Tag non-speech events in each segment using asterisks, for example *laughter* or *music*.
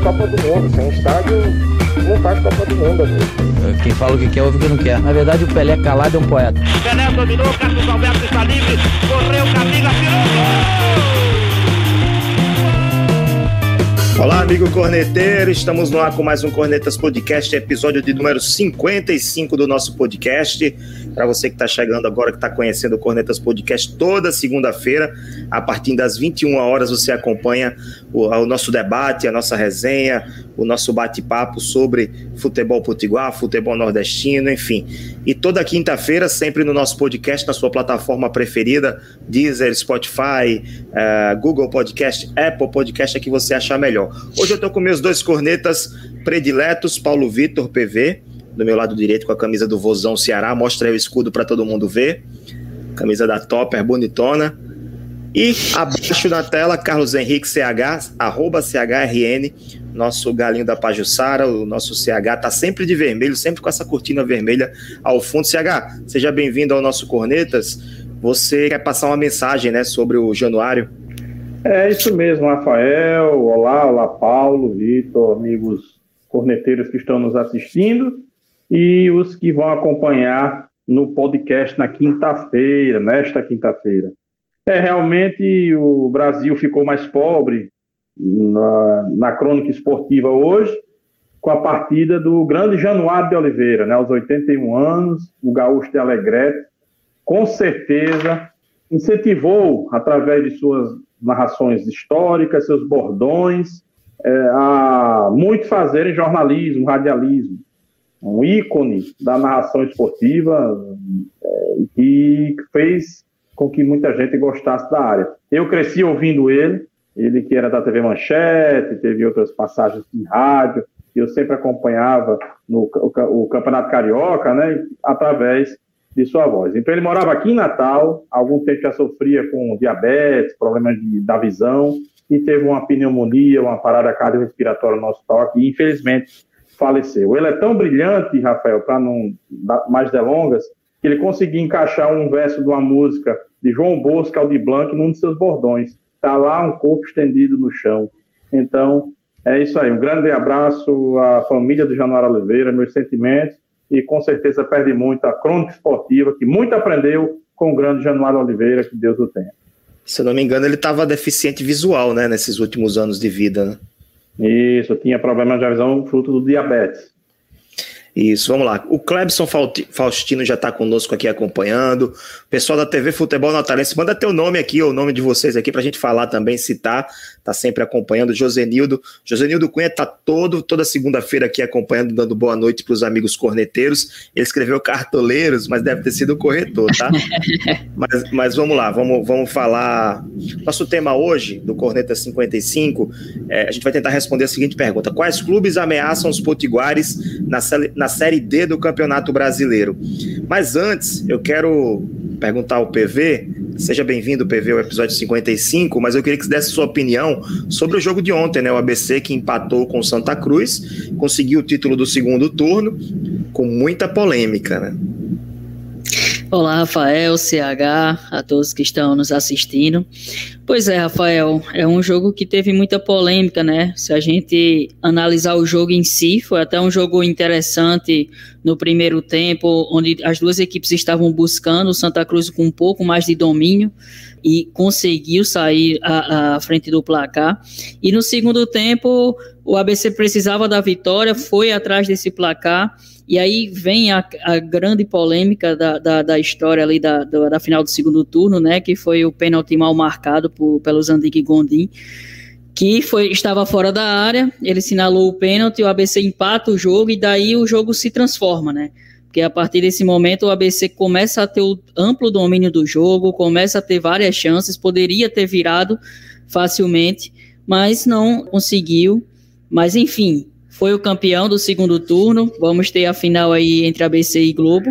Copa do Mundo. Sem estádio, não faz Copa do Mundo, amigo. Quem fala o que quer, ouve o que não quer. Na verdade, o Pelé calado é um poeta. Pelé dominou, Carlos Alberto está livre, correu, Camila, tirou gol! Olá, amigo corneteiro, estamos no ar com mais um Cornetas Podcast, episódio de número 55 do nosso podcast. Para você que está chegando agora, que está conhecendo o Cornetas Podcast toda segunda-feira, a partir das 21 horas, você acompanha o, o nosso debate, a nossa resenha, o nosso bate-papo sobre futebol potiguar, futebol nordestino, enfim. E toda quinta-feira, sempre no nosso podcast, na sua plataforma preferida, Deezer, Spotify, uh, Google Podcast, Apple Podcast, é que você achar melhor. Hoje eu estou com meus dois cornetas prediletos, Paulo Vitor, PV, do meu lado direito com a camisa do Vozão Ceará. Mostra aí o escudo para todo mundo ver. Camisa da Topper, bonitona. E abaixo na tela, Carlos Henrique CH, arroba CHRN, nosso galinho da Pajussara, o nosso CH tá sempre de vermelho, sempre com essa cortina vermelha ao fundo. CH, seja bem-vindo ao nosso Cornetas. Você quer passar uma mensagem, né, sobre o Januário? É isso mesmo, Rafael. Olá, olá, Paulo, Vitor, amigos corneteiros que estão nos assistindo e os que vão acompanhar no podcast na quinta-feira, nesta quinta-feira. É, realmente o Brasil ficou mais pobre na, na crônica esportiva hoje, com a partida do grande Januário de Oliveira, né, aos 81 anos, o gaúcho de Alegrete, com certeza incentivou, através de suas narrações históricas, seus bordões, é, a muito fazerem jornalismo, radialismo um ícone da narração esportiva é, que fez com que muita gente gostasse da área. Eu cresci ouvindo ele, ele que era da TV Manchete, teve outras passagens em rádio, eu sempre acompanhava no, o, o Campeonato Carioca, né, através de sua voz. Então ele morava aqui em Natal, há algum tempo já sofria com diabetes, problemas de, da visão, e teve uma pneumonia, uma parada cardiorrespiratória no nosso toque, e infelizmente faleceu. Ele é tão brilhante, Rafael, para não dar mais delongas, que ele conseguiu encaixar um verso de uma música de João Bosco Aldiblanc num de seus bordões. Está lá um corpo estendido no chão. Então, é isso aí. Um grande abraço à família do Januário Oliveira, meus sentimentos, e com certeza perde muito a crônica esportiva, que muito aprendeu com o grande Januário Oliveira, que Deus o tenha. Se eu não me engano, ele estava deficiente visual, né, nesses últimos anos de vida, né? Isso, tinha problema de visão fruto do diabetes. Isso, vamos lá. O Clebson Faustino já está conosco aqui acompanhando. Pessoal da TV Futebol Natalense, manda teu nome aqui, ou o nome de vocês aqui, para a gente falar também, citar. Está sempre acompanhando. Josenildo. Josenildo Cunha está todo, toda segunda-feira aqui acompanhando, dando boa noite para os amigos corneteiros. Ele escreveu cartoleiros, mas deve ter sido o corretor, tá? *laughs* mas, mas vamos lá, vamos, vamos falar. Nosso tema hoje, do Corneta 55, é, a gente vai tentar responder a seguinte pergunta: Quais clubes ameaçam os potiguares na, na Série D do Campeonato Brasileiro. Mas antes, eu quero perguntar ao PV, seja bem-vindo, PV, ao episódio 55, mas eu queria que você desse sua opinião sobre o jogo de ontem, né? O ABC que empatou com o Santa Cruz, conseguiu o título do segundo turno, com muita polêmica, né? Olá, Rafael, CH, a todos que estão nos assistindo. Pois é, Rafael, é um jogo que teve muita polêmica, né? Se a gente analisar o jogo em si, foi até um jogo interessante no primeiro tempo, onde as duas equipes estavam buscando o Santa Cruz com um pouco mais de domínio e conseguiu sair à, à frente do placar. E no segundo tempo, o ABC precisava da vitória, foi atrás desse placar e aí vem a, a grande polêmica da, da, da, história ali da, da, da, final do segundo turno, né? Que foi o pênalti mal marcado por, pelo Zandig Gondim, que foi, estava fora da área, ele sinalou o pênalti, o ABC empata o jogo e daí o jogo se transforma, né? Porque a partir desse momento o ABC começa a ter o amplo domínio do jogo, começa a ter várias chances, poderia ter virado facilmente, mas não conseguiu. Mas enfim, foi o campeão do segundo turno. Vamos ter a final aí entre ABC e Globo.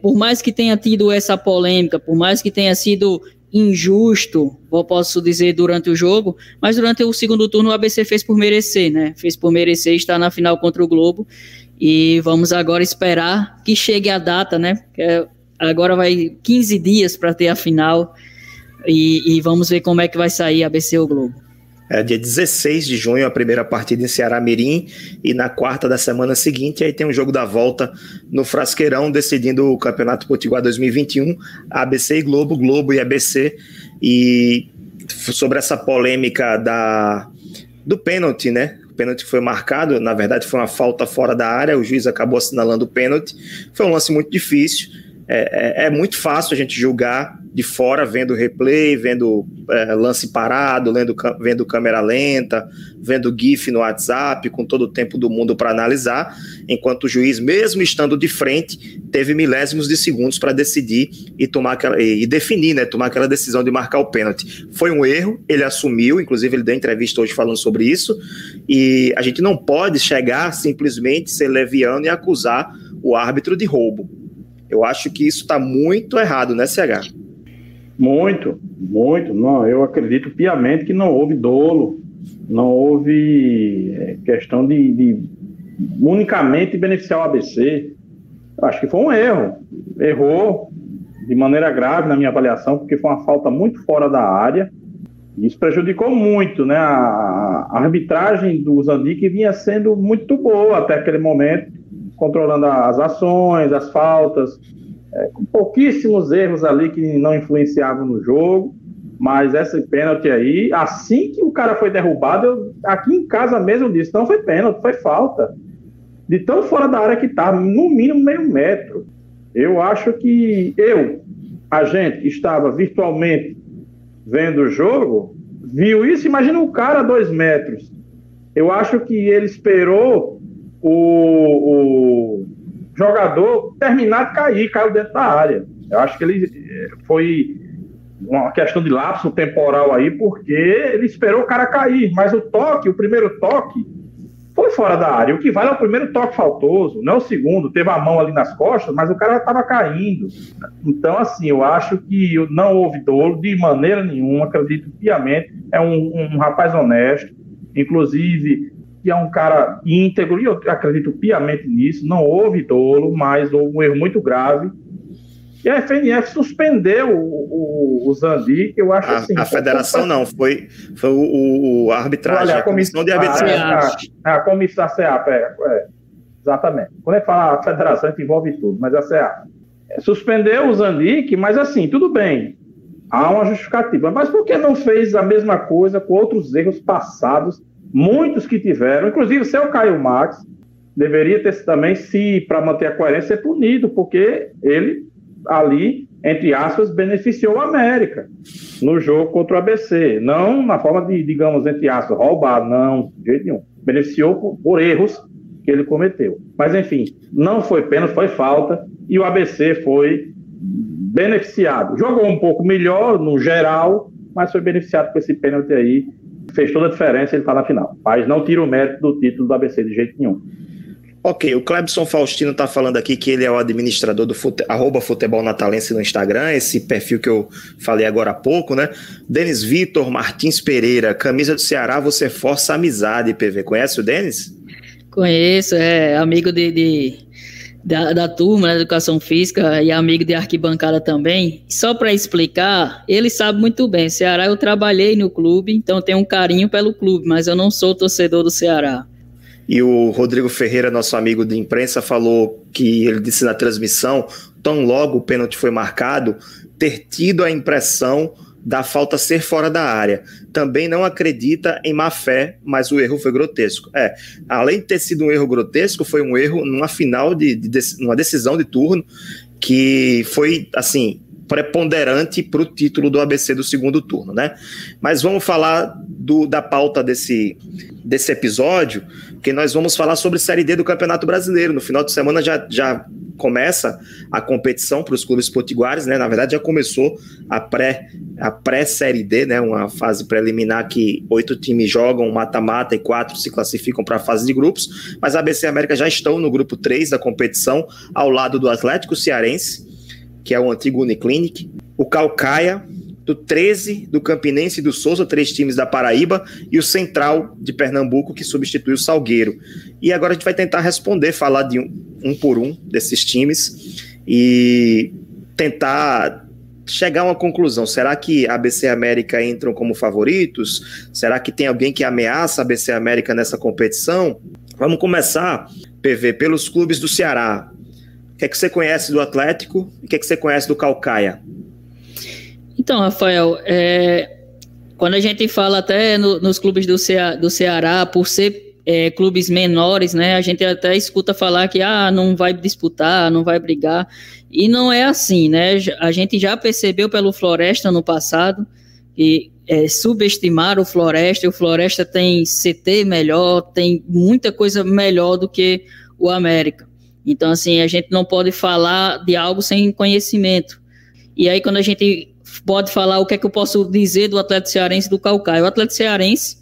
Por mais que tenha tido essa polêmica, por mais que tenha sido injusto, posso dizer, durante o jogo, mas durante o segundo turno o ABC fez por merecer, né? Fez por merecer estar na final contra o Globo. E vamos agora esperar que chegue a data, né? É, agora vai 15 dias para ter a final. E, e, vamos ver como é que vai sair ABC ou Globo. É dia 16 de junho, a primeira partida em Ceará Mirim, e na quarta da semana seguinte, aí tem um jogo da volta no Frasqueirão, decidindo o Campeonato Potiguar 2021, ABC e Globo, Globo e ABC, e sobre essa polêmica da, do pênalti, né? O pênalti foi marcado, na verdade foi uma falta fora da área, o juiz acabou assinalando o pênalti, foi um lance muito difícil, é, é, é muito fácil a gente julgar de fora, vendo replay, vendo é, lance parado, lendo, vendo câmera lenta, vendo GIF no WhatsApp, com todo o tempo do mundo para analisar, enquanto o juiz, mesmo estando de frente, teve milésimos de segundos para decidir e tomar aquela, e definir, né, tomar aquela decisão de marcar o pênalti. Foi um erro, ele assumiu, inclusive ele deu entrevista hoje falando sobre isso, e a gente não pode chegar simplesmente ser leviano e acusar o árbitro de roubo. Eu acho que isso está muito errado, né, CH? Muito, muito. Não, eu acredito piamente que não houve dolo, não houve é, questão de, de unicamente beneficiar o ABC. Eu acho que foi um erro. Errou de maneira grave na minha avaliação, porque foi uma falta muito fora da área. Isso prejudicou muito, né? A, arbitragem do Zandic vinha sendo muito boa até aquele momento, controlando as ações, as faltas, é, com pouquíssimos erros ali que não influenciavam no jogo, mas esse pênalti aí, assim que o cara foi derrubado, eu, aqui em casa mesmo disse, não foi pênalti, foi falta. De tão fora da área que estava, no mínimo meio metro. Eu acho que eu, a gente que estava virtualmente vendo o jogo, viu isso, imagina um cara a dois metros. Eu acho que ele esperou o, o jogador terminar de cair, caiu dentro da área. Eu acho que ele eh, foi uma questão de lapso temporal aí, porque ele esperou o cara cair, mas o toque, o primeiro toque, foi fora da área. O que vale é o primeiro toque faltoso, não é o segundo. Teve a mão ali nas costas, mas o cara estava caindo. Então, assim, eu acho que não houve dolo de maneira nenhuma, acredito piamente. É um, um rapaz honesto, inclusive que é um cara íntegro, e eu acredito piamente nisso, não houve dolo, mas houve um erro muito grave. E a FNF suspendeu o, o, o Zandi, que eu acho a, assim. A federação não, foi, foi o, o a arbitragem, Olha, a, comissão de arbitragem. A, a, a comissão, a CEAP, é, é, exatamente. Quando é falar a federação, a gente envolve tudo, mas a CEAP. É, suspendeu o Zandic, mas assim, tudo bem. Há uma justificativa. Mas por que não fez a mesma coisa com outros erros passados muitos que tiveram, inclusive o seu Caio Max, deveria ter também, se para manter a coerência, ser punido, porque ele ali, entre aspas, beneficiou a América no jogo contra o ABC. Não na forma de, digamos, entre aspas, roubar, não, de jeito nenhum. Beneficiou por, por erros que ele cometeu. Mas, enfim, não foi pênalti, foi falta, e o ABC foi beneficiado. Jogou um pouco melhor no geral, mas foi beneficiado com esse pênalti aí fez toda a diferença ele está na final. Mas não tira o mérito do título do ABC de jeito nenhum. Ok, o Clebson Faustino está falando aqui que ele é o administrador do fute, arroba futebol natalense no Instagram, esse perfil que eu falei agora há pouco, né? Denis Vitor Martins Pereira, camisa do Ceará, você força amizade, PV. Conhece o Denis? Conheço, é amigo de, de da, da turma da educação física e amigo de arquibancada também. Só para explicar, ele sabe muito bem. Ceará eu trabalhei no clube, então tenho um carinho pelo clube, mas eu não sou torcedor do Ceará. E o Rodrigo Ferreira, nosso amigo de imprensa, falou que ele disse na transmissão, tão logo o pênalti foi marcado, ter tido a impressão da falta ser fora da área. Também não acredita em má fé, mas o erro foi grotesco. É, além de ter sido um erro grotesco, foi um erro numa final de, de, uma decisão de turno que foi assim preponderante para o título do ABC do segundo turno, né? Mas vamos falar do, da pauta desse, desse episódio, que nós vamos falar sobre Série D do Campeonato Brasileiro. No final de semana já, já começa a competição para os clubes potiguares, né? Na verdade, já começou a pré a pré-série D, né? Uma fase preliminar que oito times jogam mata-mata e quatro se classificam para a fase de grupos. Mas a ABC América já estão no grupo 3 da competição, ao lado do Atlético Cearense, que é o antigo Uniclinic, o Calcaia, do 13 do Campinense e do Souza, três times da Paraíba, e o Central de Pernambuco, que substitui o Salgueiro. E agora a gente vai tentar responder, falar de um, um por um desses times e tentar chegar a uma conclusão. Será que ABC América entram como favoritos? Será que tem alguém que ameaça a ABC América nessa competição? Vamos começar, PV, pelos clubes do Ceará. O que é que você conhece do Atlético e o que é que você conhece do Calcaia? Então, Rafael, é, quando a gente fala até no, nos clubes do, Cea, do Ceará, por ser é, clubes menores, né, a gente até escuta falar que ah, não vai disputar, não vai brigar. E não é assim, né? A gente já percebeu pelo Floresta no passado que é, subestimar o Floresta. O Floresta tem CT melhor, tem muita coisa melhor do que o América. Então, assim, a gente não pode falar de algo sem conhecimento. E aí, quando a gente pode falar o que é que eu posso dizer do Atlético Cearense do Calcaia. O Atlético Cearense,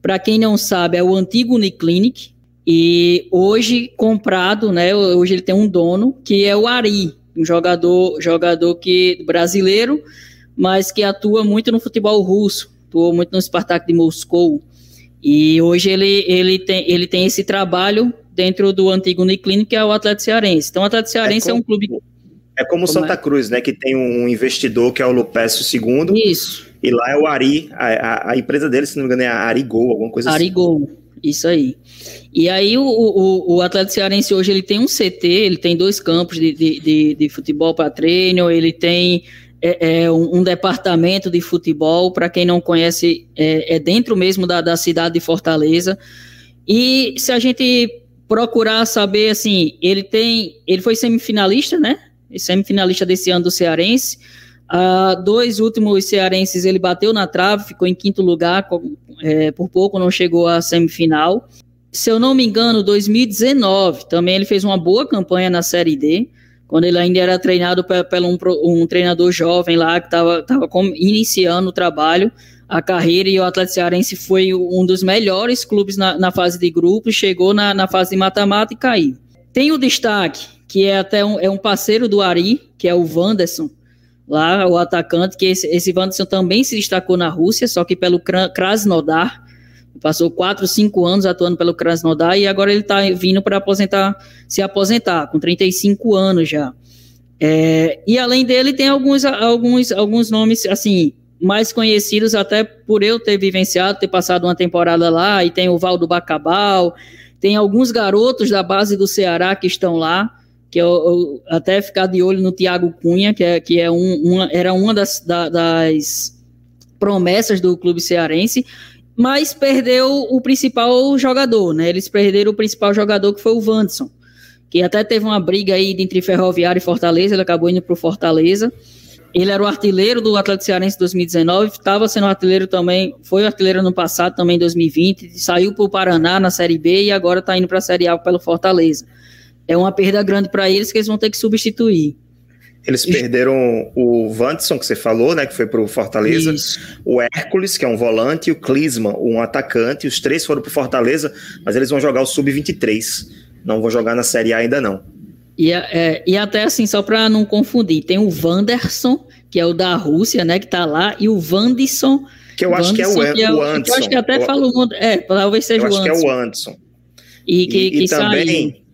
para quem não sabe, é o antigo Uniclinic e hoje comprado, né? Hoje ele tem um dono que é o Ari, um jogador, jogador que brasileiro, mas que atua muito no futebol russo, atuou muito no Spartak de Moscou. E hoje ele, ele, tem, ele tem esse trabalho dentro do antigo Uniclinic, que é o Atlético Cearense. Então, o Atlético Cearense é, é um clube. É como, como Santa é? Cruz, né? Que tem um investidor que é o Lupécio II. Isso. E lá é o Ari, a, a, a empresa dele, se não me engano, é a Arigol, alguma coisa Arigol. assim. Arigol. Isso aí. E aí o, o, o Atlético Cearense hoje ele tem um CT, ele tem dois campos de, de, de, de futebol para treino, ele tem é, é um, um, departamento de futebol, para quem não conhece, é, é dentro mesmo da, da, cidade de Fortaleza. E se a gente procurar saber, assim, ele tem, ele foi semifinalista, né? Semifinalista desse ano do Cearense. Uh, dois últimos cearenses ele bateu na trave, ficou em quinto lugar, é, por pouco não chegou à semifinal. Se eu não me engano, 2019 também ele fez uma boa campanha na Série D quando ele ainda era treinado pelo um, um treinador jovem lá que estava tava iniciando o trabalho, a carreira, e o Atlético Cearense foi um dos melhores clubes na, na fase de grupos, chegou na, na fase de mata-mata e caiu. Tem o destaque, que é até um, é um parceiro do Ari, que é o Wanderson, lá, o atacante, que esse, esse Wanderson também se destacou na Rússia, só que pelo Krasnodar, Passou quatro, cinco anos atuando pelo Krasnodar e agora ele está vindo para aposentar, se aposentar, com 35 anos já. É, e além dele, tem alguns, alguns, alguns nomes, assim, mais conhecidos até por eu ter vivenciado, ter passado uma temporada lá, e tem o Valdo Bacabal, tem alguns garotos da base do Ceará que estão lá, que eu, eu até ficar de olho no Thiago Cunha, que, é, que é um, uma, era uma das, da, das promessas do clube cearense, mas perdeu o principal jogador, né? Eles perderam o principal jogador que foi o Vanderson, que até teve uma briga aí entre Ferroviário e Fortaleza, ele acabou indo para o Fortaleza. Ele era o artilheiro do Atlético Cearense 2019, estava sendo artilheiro também, foi artilheiro no passado também em 2020, saiu para o Paraná na Série B e agora está indo para a Série A pelo Fortaleza. É uma perda grande para eles que eles vão ter que substituir. Eles perderam o Vanderson, que você falou, né? Que foi pro Fortaleza. Isso. O Hércules, que é um volante, e o Clisma, um atacante. Os três foram pro Fortaleza, mas eles vão jogar o Sub-23. Não vão jogar na Série A ainda, não. E, é, e até assim, só para não confundir, tem o Wanderson, que é o da Rússia, né? Que tá lá, e o Vandisson. Que eu acho que é o, que é o, Anderson. Que eu acho que até o, falou. É, talvez seja eu o Anderson. acho que é o Anderson. E, que, e, que e também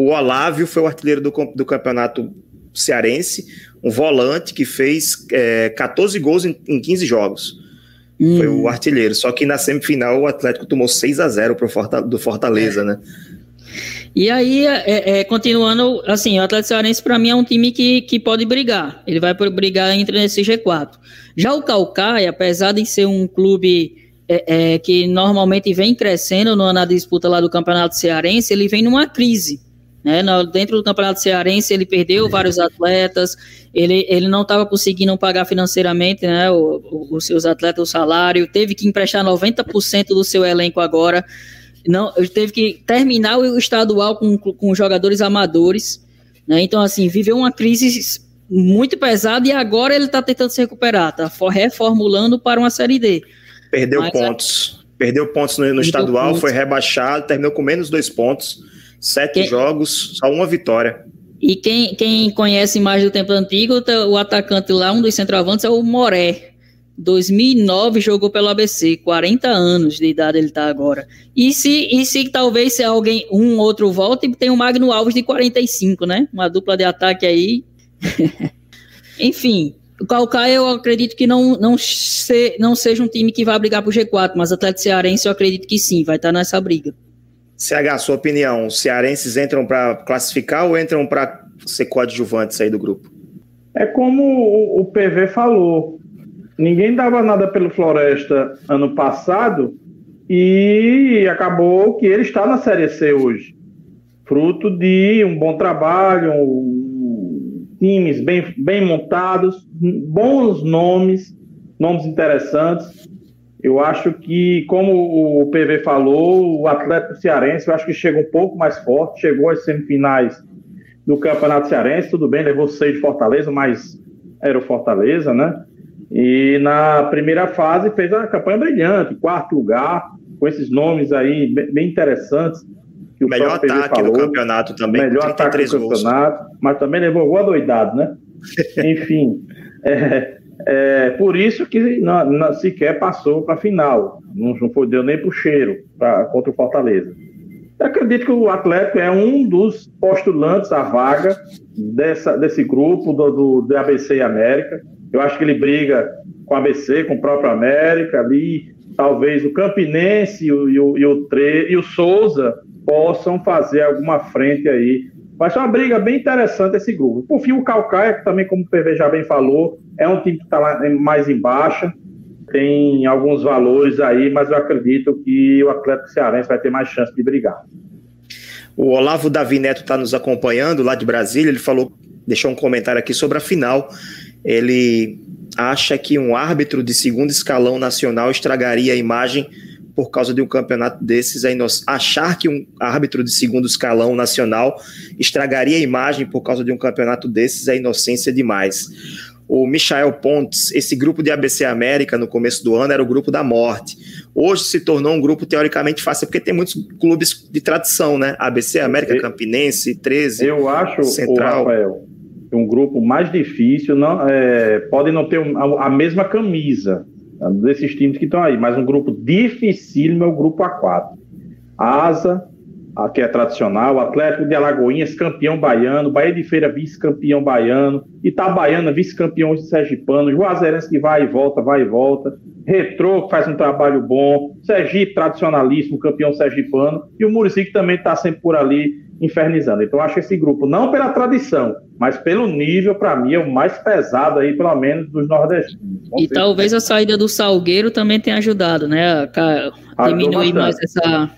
o Olávio foi o artilheiro do, do campeonato cearense, um volante que fez é, 14 gols em, em 15 jogos. Hum. Foi o artilheiro. Só que na semifinal o Atlético tomou 6 a 0 pro Fortaleza, do Fortaleza, é. né? E aí, é, é, continuando, assim, o Atlético Cearense para mim é um time que, que pode brigar. Ele vai brigar entre nesse G4. Já o Calcaia, apesar de ser um clube é, é, que normalmente vem crescendo na disputa lá do Campeonato Cearense, ele vem numa crise. Né? Dentro do Campeonato Cearense, ele perdeu vários atletas, ele, ele não estava conseguindo pagar financeiramente né, o, o, os seus atletas o salário, teve que emprestar 90% do seu elenco agora, não, teve que terminar o estadual com, com jogadores amadores. Né? Então, assim, viveu uma crise muito pesada e agora ele está tentando se recuperar, está reformulando para uma Série D. Perdeu Mas, pontos. É, perdeu pontos no, no estadual, pontos. foi rebaixado, terminou com menos dois pontos Sete quem... jogos, só uma vitória. E quem, quem conhece mais do tempo antigo, tá, o atacante lá, um dos centroavantes, é o Moré. 2009 jogou pelo ABC, 40 anos de idade ele está agora. E se, e se talvez se alguém, um outro volte, tem o Magno Alves de 45, né? Uma dupla de ataque aí. *laughs* Enfim, O Calcaia eu acredito que não, não, se, não seja um time que vai brigar pro G4, mas o Atlético Cearense eu acredito que sim, vai estar nessa briga. CH, sua opinião, os cearenses entram para classificar ou entram para ser coadjuvantes aí do grupo? É como o PV falou, ninguém dava nada pelo Floresta ano passado e acabou que ele está na Série C hoje, fruto de um bom trabalho, um, times bem, bem montados, bons nomes, nomes interessantes. Eu acho que, como o PV falou, o Atlético Cearense, eu acho que chega um pouco mais forte, chegou às semifinais do Campeonato Cearense, tudo bem, levou seis de Fortaleza, mas era o Fortaleza, né? E na primeira fase fez uma campanha brilhante, quarto lugar, com esses nomes aí bem interessantes. Que o melhor ataque falou, do campeonato também. Melhor ataque do gols. campeonato, mas também levou gol adoidado, né? *laughs* Enfim, é, é, por isso que não, não, sequer passou para a final. Não, não foi, deu nem para o cheiro pra, contra o Fortaleza. Eu acredito que o Atlético é um dos postulantes à vaga dessa, desse grupo do, do, do ABC e América. Eu acho que ele briga com o ABC, com o próprio América ali, talvez o Campinense e o, e o, e o, Tre, e o Souza possam fazer alguma frente aí. Vai ser uma briga bem interessante esse grupo. Por fim, o Calcaia, que também, como o PV já bem falou, é um time que está mais embaixo, tem alguns valores aí, mas eu acredito que o Atlético Cearense vai ter mais chance de brigar. O Olavo Davi Neto está nos acompanhando lá de Brasília, ele falou, deixou um comentário aqui sobre a final. Ele acha que um árbitro de segundo escalão nacional estragaria a imagem por causa de um campeonato desses, é achar que um árbitro de segundo escalão nacional estragaria a imagem por causa de um campeonato desses é inocência demais. O Michael Pontes, esse grupo de ABC América no começo do ano era o grupo da morte. Hoje se tornou um grupo teoricamente fácil, porque tem muitos clubes de tradição, né? ABC América, Campinense, 13. Eu acho, Central. Rafael, um grupo mais difícil, não, é, pode não ter a, a, mesma camisa desses times que estão aí, mas um grupo dificílimo é o grupo A4. Asa, a, que é tradicional, Atlético de Alagoinhas, campeão baiano, Bahia de Feira, vice-campeão baiano, Itabaiana, vice-campeão de Sergipano, Juazeirense que vai e volta, vai e volta, Retrô, que faz um trabalho bom, Sergipe, tradicionalíssimo, campeão sergipano, e o Murici, que também está sempre por ali infernizando. Então, acho que esse grupo, não pela tradição, mas pelo nível, para mim, é o mais pesado aí, pelo menos, dos nordestinos. e talvez a saída do Salgueiro também tenha ajudado, né? A diminuir mais essa.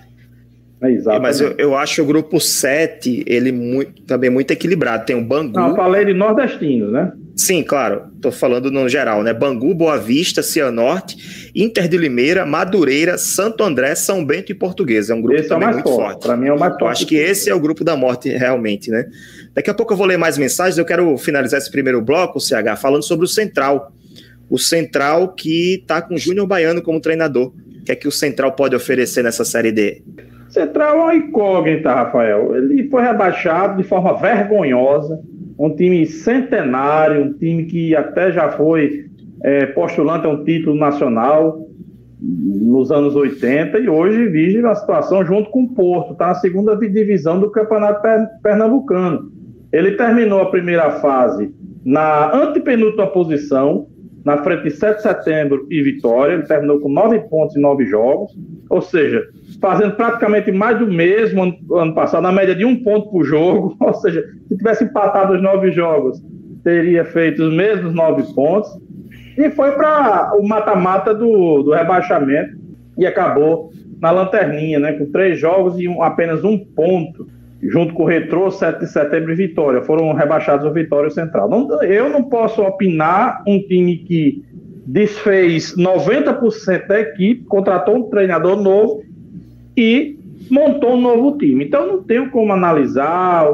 É, mas eu, eu, acho o grupo 7, ele muito, também muito equilibrado. Tem o Bangu. Não, eu falei de nordestinos, né? Sim, claro. Estou falando no geral, né? Bangu, Boa Vista, Cianorte, Inter de Limeira, Madureira, Santo André, São Bento e Portuguesa. É um grupo esse também é muito forte. forte. Para mim é o mais forte. Eu acho que esse é o grupo da morte, realmente, né? Daqui a pouco eu vou ler mais mensagens. Eu quero finalizar esse primeiro bloco, CH, falando sobre o Central. O Central que está com o Júnior Baiano como treinador. O que é que o Central pode oferecer nessa Série D? Central é uma incógnita, Rafael. Ele foi rebaixado de forma vergonhosa um time centenário, um time que até já foi é, postulante a um título nacional nos anos 80 e hoje vive na situação junto com o Porto, está na segunda divisão do Campeonato Pernambucano. Ele terminou a primeira fase na antepenúltima posição, na frente de 7 de setembro e Vitória, ele terminou com nove pontos em nove jogos, ou seja, fazendo praticamente mais do mesmo ano, ano passado, na média de um ponto por jogo. *laughs* Ou seja, se tivesse empatado os nove jogos, teria feito os mesmos nove pontos. E foi para o mata-mata do, do rebaixamento e acabou na lanterninha, né? Com três jogos e um, apenas um ponto, junto com o Retrô, 7 de setembro e Vitória. Foram rebaixados o Vitória e o Central. Não, eu não posso opinar um time que desfez 90% da equipe, contratou um treinador novo e montou um novo time. Então não tenho como analisar,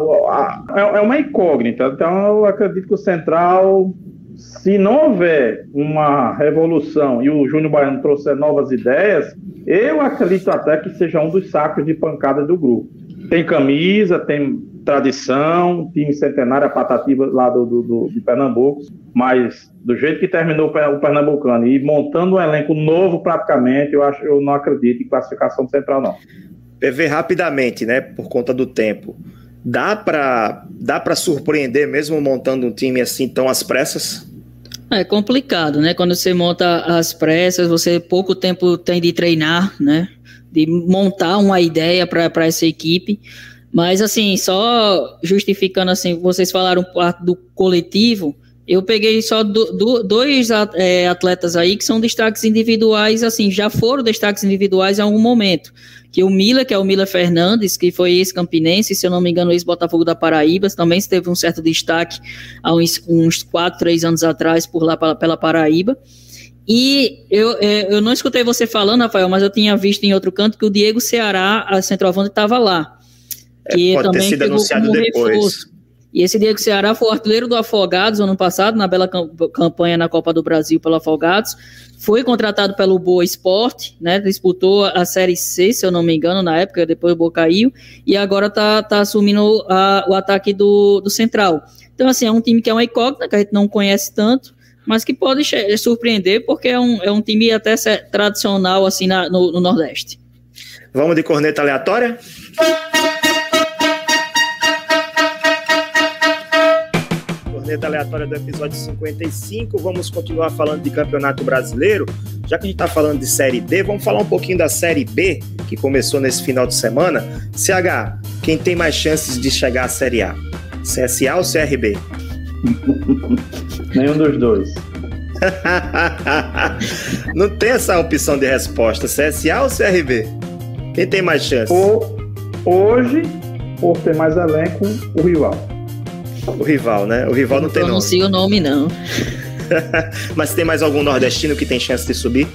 é, é uma incógnita. Então eu acredito que o Central, se não houver uma revolução e o Júnior Baiano trouxer novas ideias, eu acredito até que seja um dos sacos de pancada do grupo. Tem camisa, tem tradição, time centenário, a patativa lá do, do, do, de Pernambuco, mas do jeito que terminou o Pernambucano e montando um elenco novo praticamente, eu acho eu não acredito em classificação central, não. PV rapidamente, né? Por conta do tempo. Dá para dá para surpreender mesmo montando um time assim tão às pressas? É complicado, né? Quando você monta as pressas, você pouco tempo tem de treinar, né? De montar uma ideia para essa equipe. Mas, assim, só justificando, assim, vocês falaram do coletivo, eu peguei só do, do, dois é, atletas aí que são destaques individuais, assim, já foram destaques individuais em algum momento. Que o Mila, que é o Mila Fernandes, que foi ex-campinense, se eu não me engano, ex-Botafogo da Paraíba, também teve um certo destaque há uns, uns quatro, três anos atrás por lá pela Paraíba. E eu, é, eu não escutei você falando, Rafael, mas eu tinha visto em outro canto que o Diego Ceará, a centroavante, estava lá. É, que é, pode também ter sido anunciado depois. Reforço. E esse Diego Ceará foi o artilheiro do Afogados ano passado, na bela campanha na Copa do Brasil pelo Afogados. Foi contratado pelo Boa Esporte, né? Disputou a Série C, se eu não me engano, na época, depois o Boa caiu, e agora está tá assumindo a, o ataque do, do Central. Então, assim, é um time que é uma incógnita, que a gente não conhece tanto, mas que pode surpreender, porque é um, é um time até tradicional, assim, na, no, no Nordeste. Vamos de corneta aleatória? corneta aleatória do episódio 55. Vamos continuar falando de Campeonato Brasileiro. Já que a gente está falando de Série D, vamos falar um pouquinho da Série B, que começou nesse final de semana. CH, quem tem mais chances de chegar à Série A? CSA ou CRB? *laughs* Nenhum dos dois. *laughs* Não tem essa opção de resposta. CSA ou CRB? Quem tem mais chance? Hoje, por ter mais elenco, o rival. O rival, né? O rival não, não tem nome. Não sei o nome, não. *laughs* Mas tem mais algum nordestino que tem chance de subir?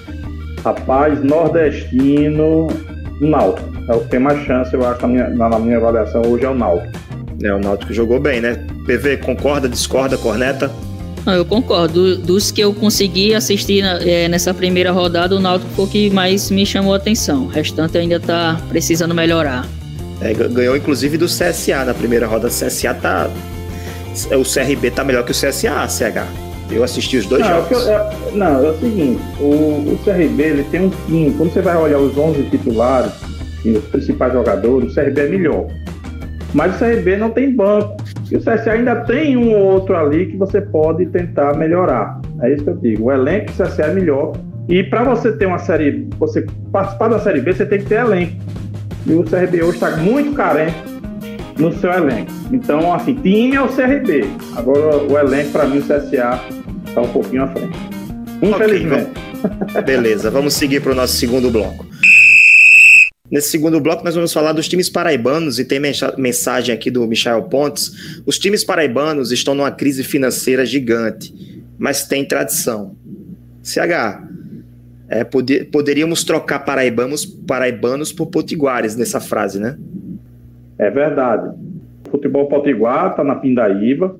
Rapaz, nordestino, Náutico. É o que tem mais chance, eu acho, na minha, na minha avaliação, hoje é o Náutico. É, o Náutico jogou bem, né? PV, concorda, discorda, corneta? Não, eu concordo. Dos que eu consegui assistir é, nessa primeira rodada, o Náutico foi o que mais me chamou a atenção. O restante ainda tá precisando melhorar. É, ganhou inclusive do CSA na primeira roda. O CSA tá, o CRB tá melhor que o CSA, CH. Eu assisti os dois não, é jogos. É, não, é o seguinte, o, o, CRB ele tem um time, quando você vai olhar os 11 titulares e os principais jogadores, o CRB é melhor. Mas o CRB não tem banco. E o CSA ainda tem um ou outro ali que você pode tentar melhorar. É isso que eu digo. O elenco do CSA é melhor. E para você ter uma série, você participar da série B, você tem que ter elenco. E o CRB hoje está muito carente no seu elenco. Então, assim, time é o CRB. Agora, o elenco, para mim, o CSA está um pouquinho à frente. Infelizmente. Okay, *laughs* Beleza, vamos seguir para o nosso segundo bloco. Nesse segundo bloco, nós vamos falar dos times paraibanos e tem mensagem aqui do Michel Pontes. Os times paraibanos estão numa crise financeira gigante, mas tem tradição. CH, é, poder, poderíamos trocar paraibanos, paraibanos por potiguares nessa frase, né? É verdade. O futebol potiguar está na Pindaíba,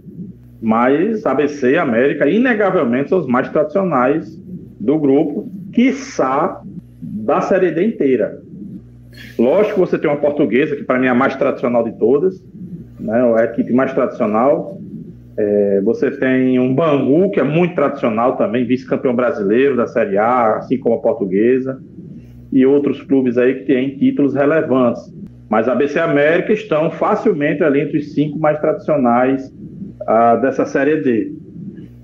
mas ABC e América, inegavelmente, são os mais tradicionais do grupo, quiçá da Série D inteira. Lógico que você tem uma portuguesa, que para mim é a mais tradicional de todas, né, é a equipe mais tradicional. É, você tem um Bangu, que é muito tradicional também, vice-campeão brasileiro da Série A, assim como a portuguesa, e outros clubes aí que têm títulos relevantes. Mas a BC América estão facilmente ali entre os cinco mais tradicionais uh, dessa Série D.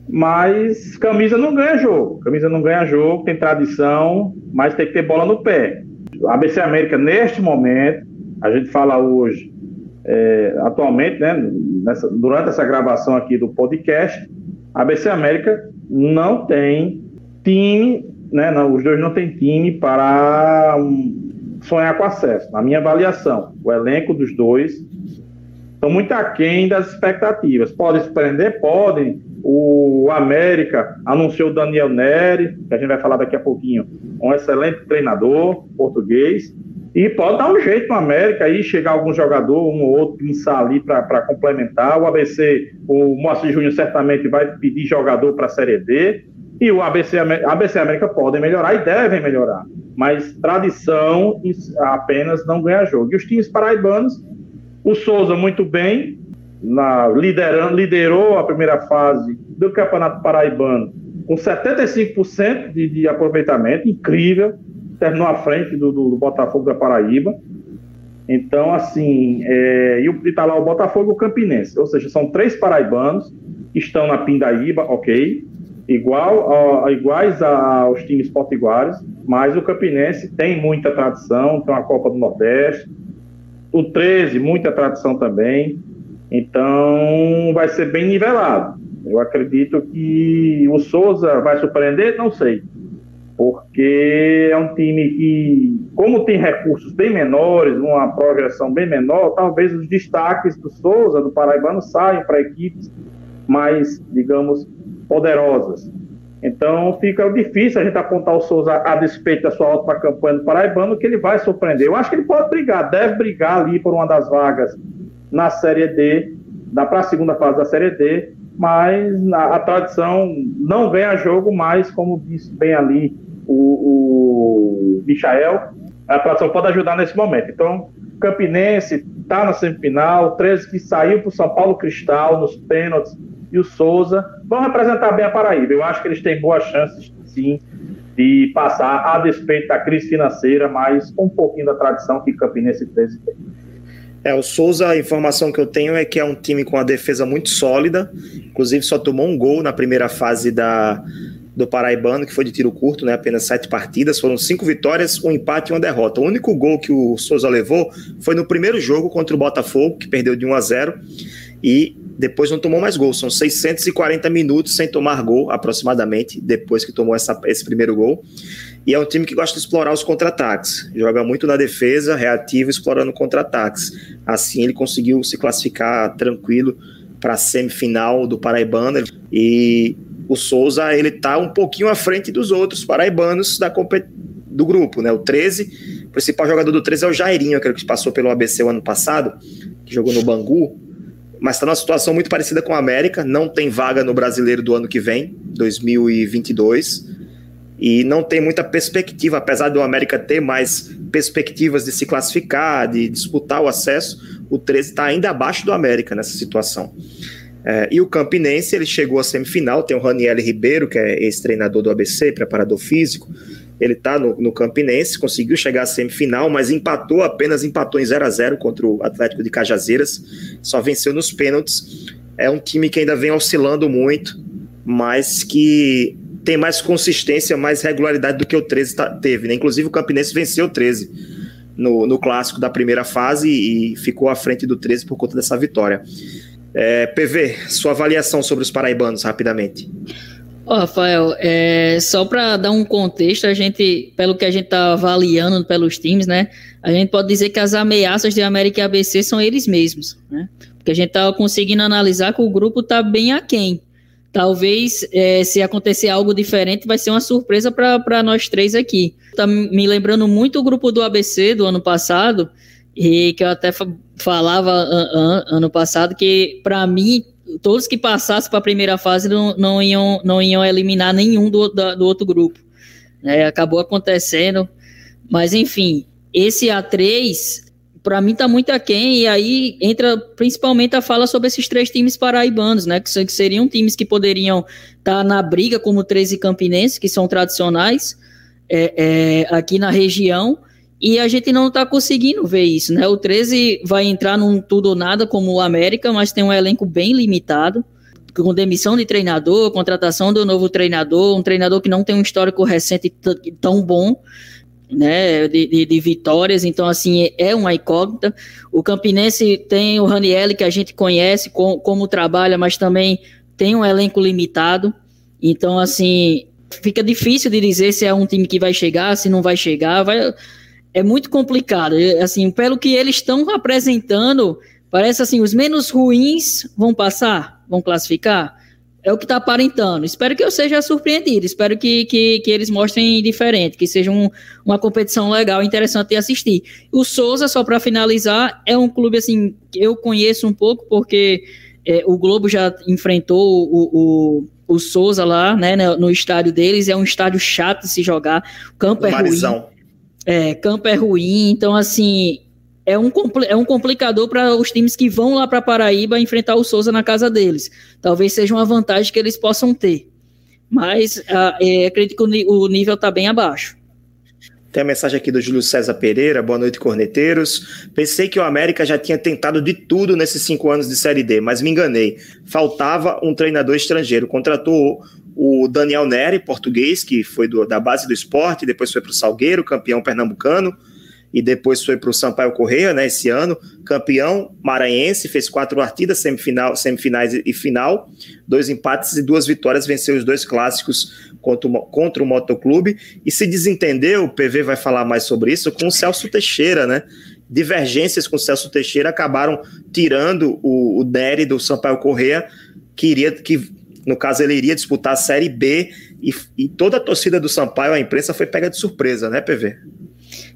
Mas camisa não ganha jogo. Camisa não ganha jogo, tem tradição, mas tem que ter bola no pé. A BC América, neste momento, a gente fala hoje, é, atualmente, né, nessa, durante essa gravação aqui do podcast, a BC América não tem time, né, não, os dois não têm time para sonhar com acesso. Na minha avaliação, o elenco dos dois estão muito aquém das expectativas. Podem se prender? Podem. O América anunciou o Daniel Neri, que a gente vai falar daqui a pouquinho, um excelente treinador português. E pode dar um jeito no América aí, chegar algum jogador, um ou outro, pensar ali para complementar. O ABC, o Moacir Júnior certamente vai pedir jogador para a Série D. E o ABC, ABC América podem melhorar e devem melhorar. Mas tradição apenas não ganha jogo. E os times paraibanos, o Souza muito bem, na, liderando, liderou a primeira fase do Campeonato Paraibano com 75% de, de aproveitamento, incrível, terminou à frente do, do, Botafogo da Paraíba. Então, assim, é, e está lá o Botafogo e o Campinense, ou seja, são três paraibanos que estão na Pindaíba, ok, igual, a, iguais aos times potiguares, mas o Campinense tem muita tradição, tem uma Copa do Nordeste, o 13, muita tradição também, então vai ser bem nivelado. Eu acredito que o Souza vai surpreender, não sei, porque é um time que, como tem recursos bem menores, uma projeção bem menor, talvez os destaques do Souza, do Paraibano, saiam para equipes mais, digamos, poderosas. Então fica difícil a gente apontar o Souza a despeito da sua última campanha do Paraibano, que ele vai surpreender. Eu acho que ele pode brigar, deve brigar ali por uma das vagas na Série D, para a segunda fase da Série D, mas a, a, tradição não vem a jogo mais, como disse bem ali o, o Michael, a tradição pode ajudar nesse momento. Então, Campinense está na semifinal, 13 que saiu para o São Paulo Cristal nos pênaltis, e o Souza vão representar bem a Paraíba. Eu acho que eles têm boas chances, sim, de passar a despeito da crise financeira, mas com um pouquinho da tradição que Campinense 13 tem. É, o Souza, a informação que eu tenho é que é um time com uma defesa muito sólida, inclusive só tomou um gol na primeira fase da, do Paraibano, que foi de tiro curto, né? apenas sete partidas, foram cinco vitórias, um empate e uma derrota. O único gol que o Souza levou foi no primeiro jogo contra o Botafogo, que perdeu de 1 a 0 e depois não tomou mais gol. São 640 minutos sem tomar gol, aproximadamente, depois que tomou essa, esse primeiro gol. E é um time que gosta de explorar os contra-ataques. Joga muito na defesa, reativo, explorando contra-ataques. Assim ele conseguiu se classificar tranquilo para a semifinal do Paraibano. E o Souza, ele tá um pouquinho à frente dos outros paraibanos da do grupo, né? O 13, o principal jogador do 13 é o Jairinho, aquele que passou pelo ABC o ano passado, que jogou no Bangu mas está numa situação muito parecida com a América. Não tem vaga no brasileiro do ano que vem, 2022, e não tem muita perspectiva, apesar do América ter mais perspectivas de se classificar, de disputar o acesso. O 13 está ainda abaixo do América nessa situação. É, e o Campinense, ele chegou à semifinal, tem o Raniel Ribeiro, que é ex-treinador do ABC, preparador físico, ele está no, no, Campinense, conseguiu chegar à semifinal, mas empatou, apenas empatou em 0 a 0 contra o Atlético de Cajazeiras, só venceu nos pênaltis. É um time que ainda vem oscilando muito, mas que tem mais consistência, mais regularidade do que o 13 tá, teve. Né? Inclusive o Campinense venceu o 13 no, no clássico da primeira fase e ficou à frente do 13 por conta dessa vitória. É, PV, sua avaliação sobre os paraibanos, rapidamente. Ô, Rafael, é, só para dar um contexto, a gente, pelo que a gente está avaliando pelos times, né, a gente pode dizer que as ameaças de América e ABC são eles mesmos, né? Porque a gente está conseguindo analisar que o grupo está bem aquém. Talvez, é, se acontecer algo diferente, vai ser uma surpresa para nós três aqui. Tá me lembrando muito o grupo do ABC do ano passado, e que eu até falava an, an, ano passado que, para mim, todos que passassem para a primeira fase não, não, iam, não iam eliminar nenhum do, do, do outro grupo. É, acabou acontecendo. Mas, enfim, esse A3, para mim, está muito aquém. E aí entra principalmente a fala sobre esses três times paraibanos, né? Que, que seriam times que poderiam estar tá na briga, como o 13 Campinense, que são tradicionais é, é, aqui na região e a gente não está conseguindo ver isso, né? O 13 vai entrar num tudo ou nada como o América, mas tem um elenco bem limitado, com demissão de treinador, contratação do novo treinador, um treinador que não tem um histórico recente tão bom, né? De, de, de vitórias, então assim é uma incógnita. O Campinense tem o Raniel que a gente conhece com, como trabalha, mas também tem um elenco limitado. Então assim fica difícil de dizer se é um time que vai chegar, se não vai chegar, vai é muito complicado. Assim, pelo que eles estão apresentando, parece assim, os menos ruins vão passar, vão classificar. É o que está aparentando. Espero que eu seja surpreendido. Espero que, que, que eles mostrem diferente, que seja um, uma competição legal, interessante de assistir. O Souza, só para finalizar, é um clube assim que eu conheço um pouco, porque é, o Globo já enfrentou o, o, o Souza lá, né, no estádio deles. É um estádio chato de se jogar. O campo o é Marizão. ruim é, campo é ruim, então assim é um, é um complicador para os times que vão lá para Paraíba enfrentar o Souza na casa deles. Talvez seja uma vantagem que eles possam ter, mas ah, é, acredito que o, o nível está bem abaixo. Tem a mensagem aqui do Júlio César Pereira, boa noite, corneteiros. Pensei que o América já tinha tentado de tudo nesses cinco anos de Série D, mas me enganei. Faltava um treinador estrangeiro. Contratou o Daniel Neri, português, que foi do, da base do esporte, depois foi para o Salgueiro, campeão pernambucano, e depois foi para o Sampaio Correia, né, esse ano, campeão maranhense, fez quatro partidas, semifinal, semifinais e final, dois empates e duas vitórias, venceu os dois clássicos contra o, contra o Motoclube, e se desentendeu, o PV vai falar mais sobre isso, com o Celso Teixeira, né, divergências com o Celso Teixeira acabaram tirando o, o Nery do Sampaio Correia, que iria, que no caso ele iria disputar a Série B, e, e toda a torcida do Sampaio, a imprensa foi pega de surpresa, né, PV?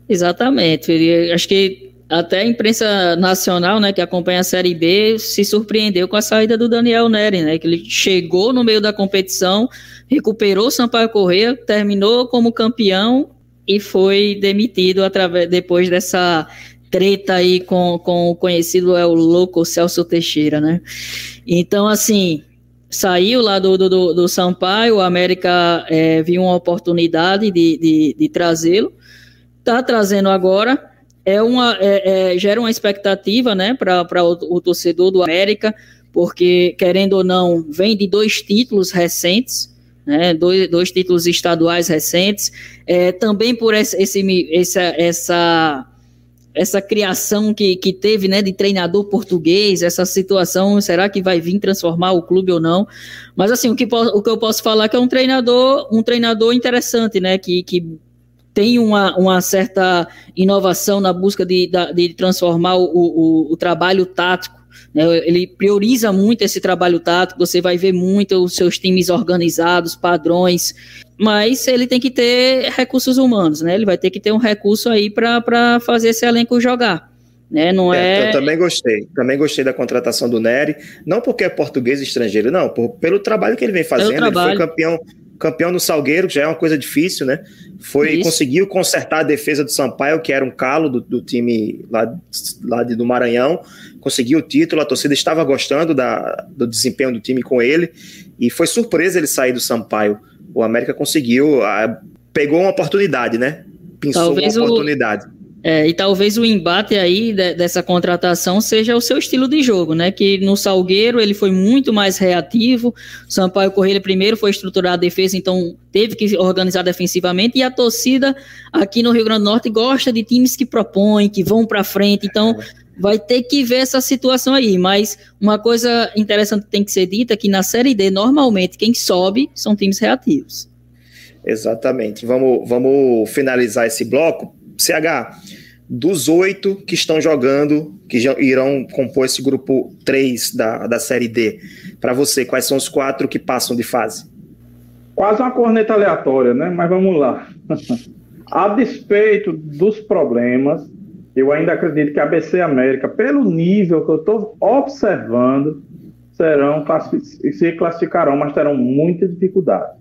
Exatamente. Acho que até a imprensa nacional, né, que acompanha a Série B, se surpreendeu com a saída do Daniel Neri, né, que ele chegou no meio da competição, recuperou o Sampaio Correia, terminou como campeão e foi demitido através depois dessa treta aí com, com o conhecido é o louco Celso Teixeira, né? Então, assim, saiu lá do, do, do Sampaio, o América é, viu uma oportunidade de, de, de trazê-lo, está trazendo agora. É uma é, é, gera uma expectativa né para o, o, torcedor do América porque querendo ou não vem de dois títulos recentes né dois, dois títulos estaduais recentes. É, também por esse, esse essa, essa essa criação que, que teve, né, de treinador português, essa situação, será que vai vir transformar o clube ou não? Mas assim, o que, o que eu posso falar é que é um treinador, um treinador interessante, né, que, que tem uma, uma certa inovação na busca de, de transformar o, o, o trabalho tático. Né? Ele prioriza muito esse trabalho tático, você vai ver muito os seus times organizados, padrões, mas ele tem que ter recursos humanos, né? Ele vai ter que ter um recurso aí para fazer esse elenco jogar. Né? Não é, é... Eu também gostei. Também gostei da contratação do Nery. Não porque é português estrangeiro, não. Por, pelo trabalho que ele vem fazendo. Ele foi campeão campeão no Salgueiro, que já é uma coisa difícil, né? Foi, conseguiu consertar a defesa do Sampaio, que era um calo do, do time lá, lá de, do Maranhão, conseguiu o título, a torcida estava gostando da, do desempenho do time com ele, e foi surpresa ele sair do Sampaio. O América conseguiu, a, pegou uma oportunidade, né? Pensou Talvez uma oportunidade. O é, e talvez o embate aí de, dessa contratação seja o seu estilo de jogo, né? Que no Salgueiro ele foi muito mais reativo. O Sampaio Correia primeiro foi estruturar a defesa, então teve que organizar defensivamente. E a torcida aqui no Rio Grande do Norte gosta de times que propõem, que vão para frente. Então vai ter que ver essa situação aí. Mas uma coisa interessante que tem que ser dita é que na Série D, normalmente, quem sobe são times reativos. Exatamente. Vamos, vamos finalizar esse bloco CH, dos oito que estão jogando, que já irão compor esse grupo 3 da, da Série D, para você, quais são os quatro que passam de fase? Quase uma corneta aleatória, né? Mas vamos lá. *laughs* a despeito dos problemas, eu ainda acredito que a BC América, pelo nível que eu estou observando, serão se classificarão, mas terão muita dificuldade,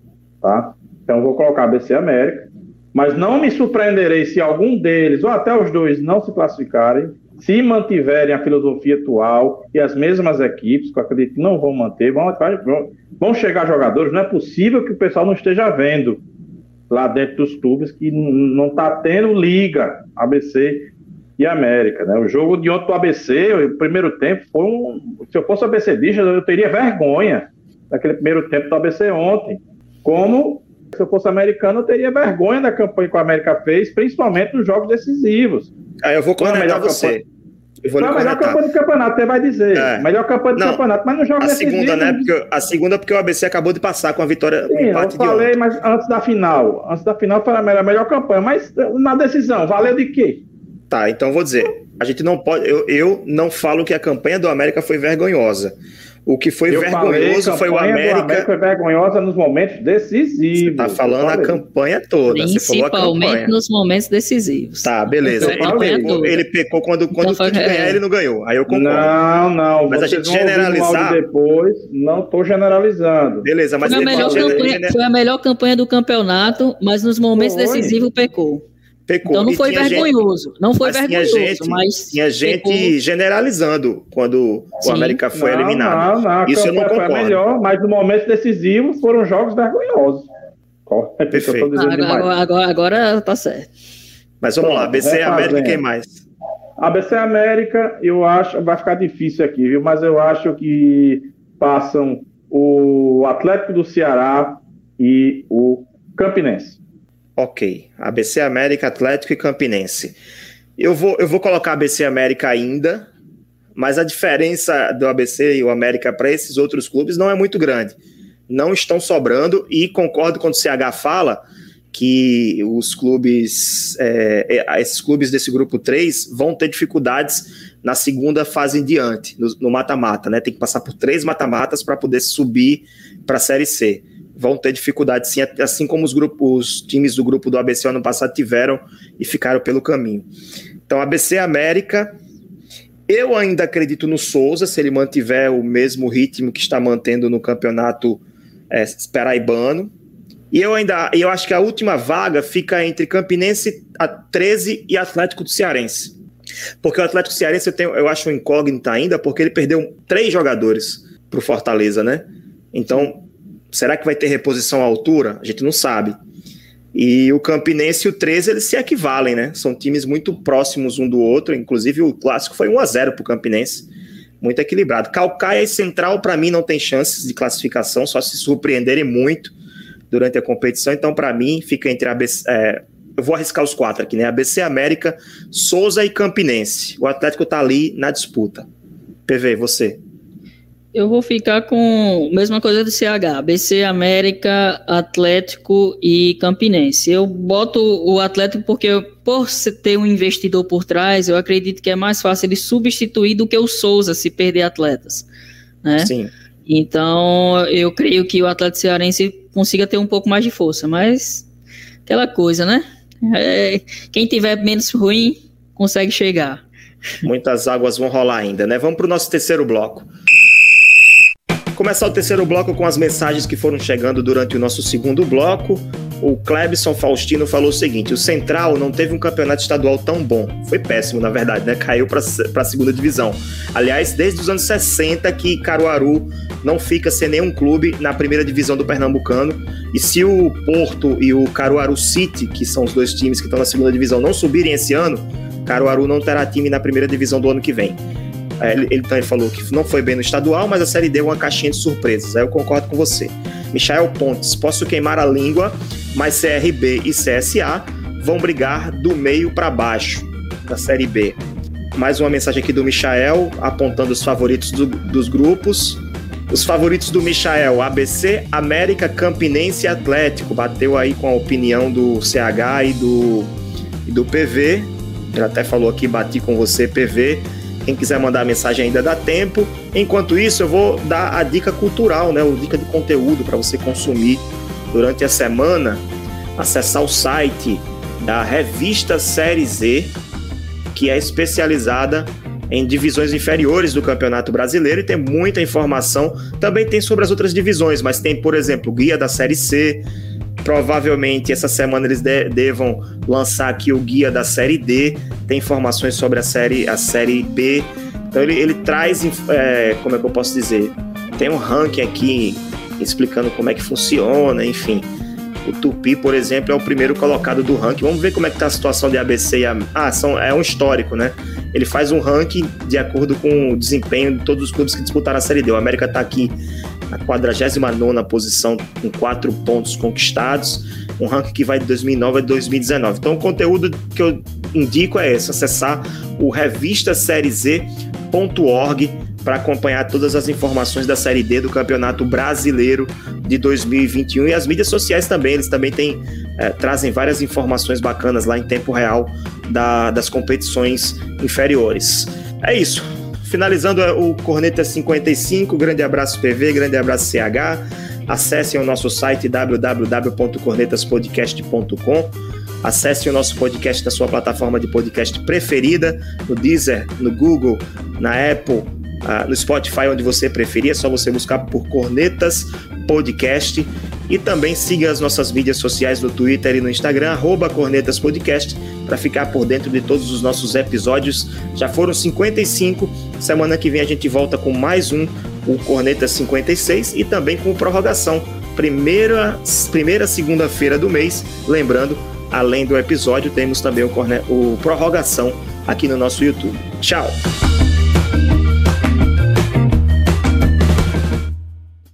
tá? Então vou colocar a BC América, mas não me surpreenderei se algum deles, ou até os dois, não se classificarem, se mantiverem a filosofia atual e as mesmas equipes, que eu acredito que não vão manter, vão, vão chegar jogadores, não é possível que o pessoal não esteja vendo lá dentro dos clubes que não está tendo liga ABC e América. Né? O jogo de ontem do ABC, o primeiro tempo, foi um. Se eu fosse ABCdista, eu teria vergonha daquele primeiro tempo do ABC ontem. Como se eu fosse americano, eu teria vergonha da campanha que o América fez, principalmente nos jogos decisivos. Ah, eu vou comentar você. Campanha. Eu vou melhor campanha do campeonato, você vai dizer. É. Melhor campanha do não, campeonato, mas não joga A segunda, né? Porque, a segunda, porque o ABC acabou de passar com a vitória. Sim, eu falei, mas antes da final. Antes da final foi a melhor, a melhor campanha. Mas na decisão, valeu de quê? Tá, então vou dizer. A gente não pode. Eu, eu não falo que a campanha do América foi vergonhosa. O que foi eu vergonhoso falei, foi o América. América foi vergonhosa nos momentos decisivos. Você tá falando a campanha toda. Principalmente nos momentos decisivos. Tá, beleza. Ele pecou, ele pecou, quando, quando então, ganhar, ele não ganhou. Aí eu concordo. Não, não. Mas a gente generalizar. Depois, não estou generalizando. Beleza, mas foi a, melhor campanha, foi a melhor campanha do campeonato, mas nos momentos foi. decisivos pecou. Pecou. Então não foi vergonhoso. Gente, não foi vergonhoso, tinha gente, mas. Tinha gente pecou. generalizando quando Sim. o América foi não, eliminado. Não, não, Isso eu não concordo. Foi melhor, mas no momento decisivo foram jogos vergonhosos. Perfeito. Agora, agora, agora tá certo. Mas vamos lá, BC América e quem mais? A BC América, eu acho, vai ficar difícil aqui, viu? Mas eu acho que passam o Atlético do Ceará, e o Campinense. Ok. ABC América, Atlético e Campinense. Eu vou, eu vou colocar ABC América ainda, mas a diferença do ABC e o América para esses outros clubes não é muito grande. Não estão sobrando e concordo quando o CH fala que os clubes, é, é esses clubes desse grupo 3 vão ter dificuldades na segunda fase em diante, no mata-mata, né? Tem que passar por três mata-matas para poder subir para a Série C. Vão ter dificuldades sim, assim como os, grupos, os times do grupo do ABC ano passado tiveram e ficaram pelo caminho. Então, ABC América, eu ainda acredito no Souza, se ele mantiver o mesmo ritmo que está mantendo no campeonato é, paraibano. E eu ainda eu acho que a última vaga fica entre Campinense a 13 e Atlético do Cearense. Porque o Atlético Cearense eu, tenho, eu acho um incógnito ainda, porque ele perdeu três jogadores para o Fortaleza, né? Então, será que vai ter reposição à altura? A gente não sabe. E o Campinense e o 13 eles se equivalem, né? São times muito próximos um do outro. Inclusive, o clássico foi 1 a 0 para o Campinense. Muito equilibrado. Calcaia e Central, para mim, não tem chances de classificação, só se surpreenderem muito durante a competição. Então, para mim, fica entre a é, eu vou arriscar os quatro aqui, né? ABC América, Souza e Campinense. O Atlético tá ali na disputa. PV, você. Eu vou ficar com a mesma coisa do CH, ABC América, Atlético e Campinense. Eu boto o Atlético porque por ter um investidor por trás, eu acredito que é mais fácil ele substituir do que o Souza se perder atletas, né? Sim. Então, eu creio que o Atlético Cearense consiga ter um pouco mais de força, mas aquela coisa, né? É, quem tiver menos ruim consegue chegar. Muitas águas vão rolar ainda, né? Vamos para o nosso terceiro bloco. Começar o terceiro bloco com as mensagens que foram chegando durante o nosso segundo bloco. O Clebson Faustino falou o seguinte: o Central não teve um campeonato estadual tão bom. Foi péssimo, na verdade, né? Caiu para a segunda divisão. Aliás, desde os anos 60 que Caruaru não fica sem nenhum clube na primeira divisão do Pernambucano. E se o Porto e o Caruaru City, que são os dois times que estão na segunda divisão, não subirem esse ano, Caruaru não terá time na primeira divisão do ano que vem. É, ele, ele também falou que não foi bem no estadual, mas a Série D é uma caixinha de surpresas. Aí eu concordo com você. Michael Pontes, posso queimar a língua, mas CRB e CSA vão brigar do meio para baixo da Série B. Mais uma mensagem aqui do Michael, apontando os favoritos do, dos grupos. Os favoritos do Michael, ABC, América, Campinense e Atlético. Bateu aí com a opinião do CH e do, e do PV. Ele até falou aqui, bati com você, PV. Quem quiser mandar mensagem ainda dá tempo. Enquanto isso, eu vou dar a dica cultural, né? O dica de conteúdo para você consumir durante a semana. Acessar o site da revista Série Z, que é especializada em divisões inferiores do Campeonato Brasileiro e tem muita informação. Também tem sobre as outras divisões, mas tem, por exemplo, guia da Série C. Provavelmente essa semana eles de devam lançar aqui o guia da Série D. Tem informações sobre a série, a série B. Então ele, ele traz, é, como é que eu posso dizer? Tem um ranking aqui explicando como é que funciona, enfim. O Tupi, por exemplo, é o primeiro colocado do ranking. Vamos ver como é que tá a situação de ABC e a... Ah, são, é um histórico, né? Ele faz um ranking de acordo com o desempenho de todos os clubes que disputaram a Série D. O América está aqui na 49 posição, com quatro pontos conquistados. Um ranking que vai de 2009 a 2019. Então, o conteúdo que eu indico é esse: acessar o revistaseriez.org para acompanhar todas as informações da Série D do Campeonato Brasileiro de 2021 e as mídias sociais também, eles também têm, é, trazem várias informações bacanas lá em tempo real da, das competições inferiores. É isso. Finalizando é, o Corneta 55, grande abraço PV, grande abraço CH. Acessem o nosso site www.cornetaspodcast.com. Acesse o nosso podcast na sua plataforma de podcast preferida, no Deezer, no Google, na Apple, ah, no Spotify, onde você preferir. É só você buscar por Cornetas Podcast. E também siga as nossas mídias sociais no Twitter e no Instagram, arroba Cornetas Podcast, para ficar por dentro de todos os nossos episódios. Já foram 55. Semana que vem a gente volta com mais um, o Cornetas 56, e também com prorrogação. Primeira, primeira segunda-feira do mês. Lembrando, além do episódio, temos também o, corne... o prorrogação aqui no nosso YouTube. Tchau!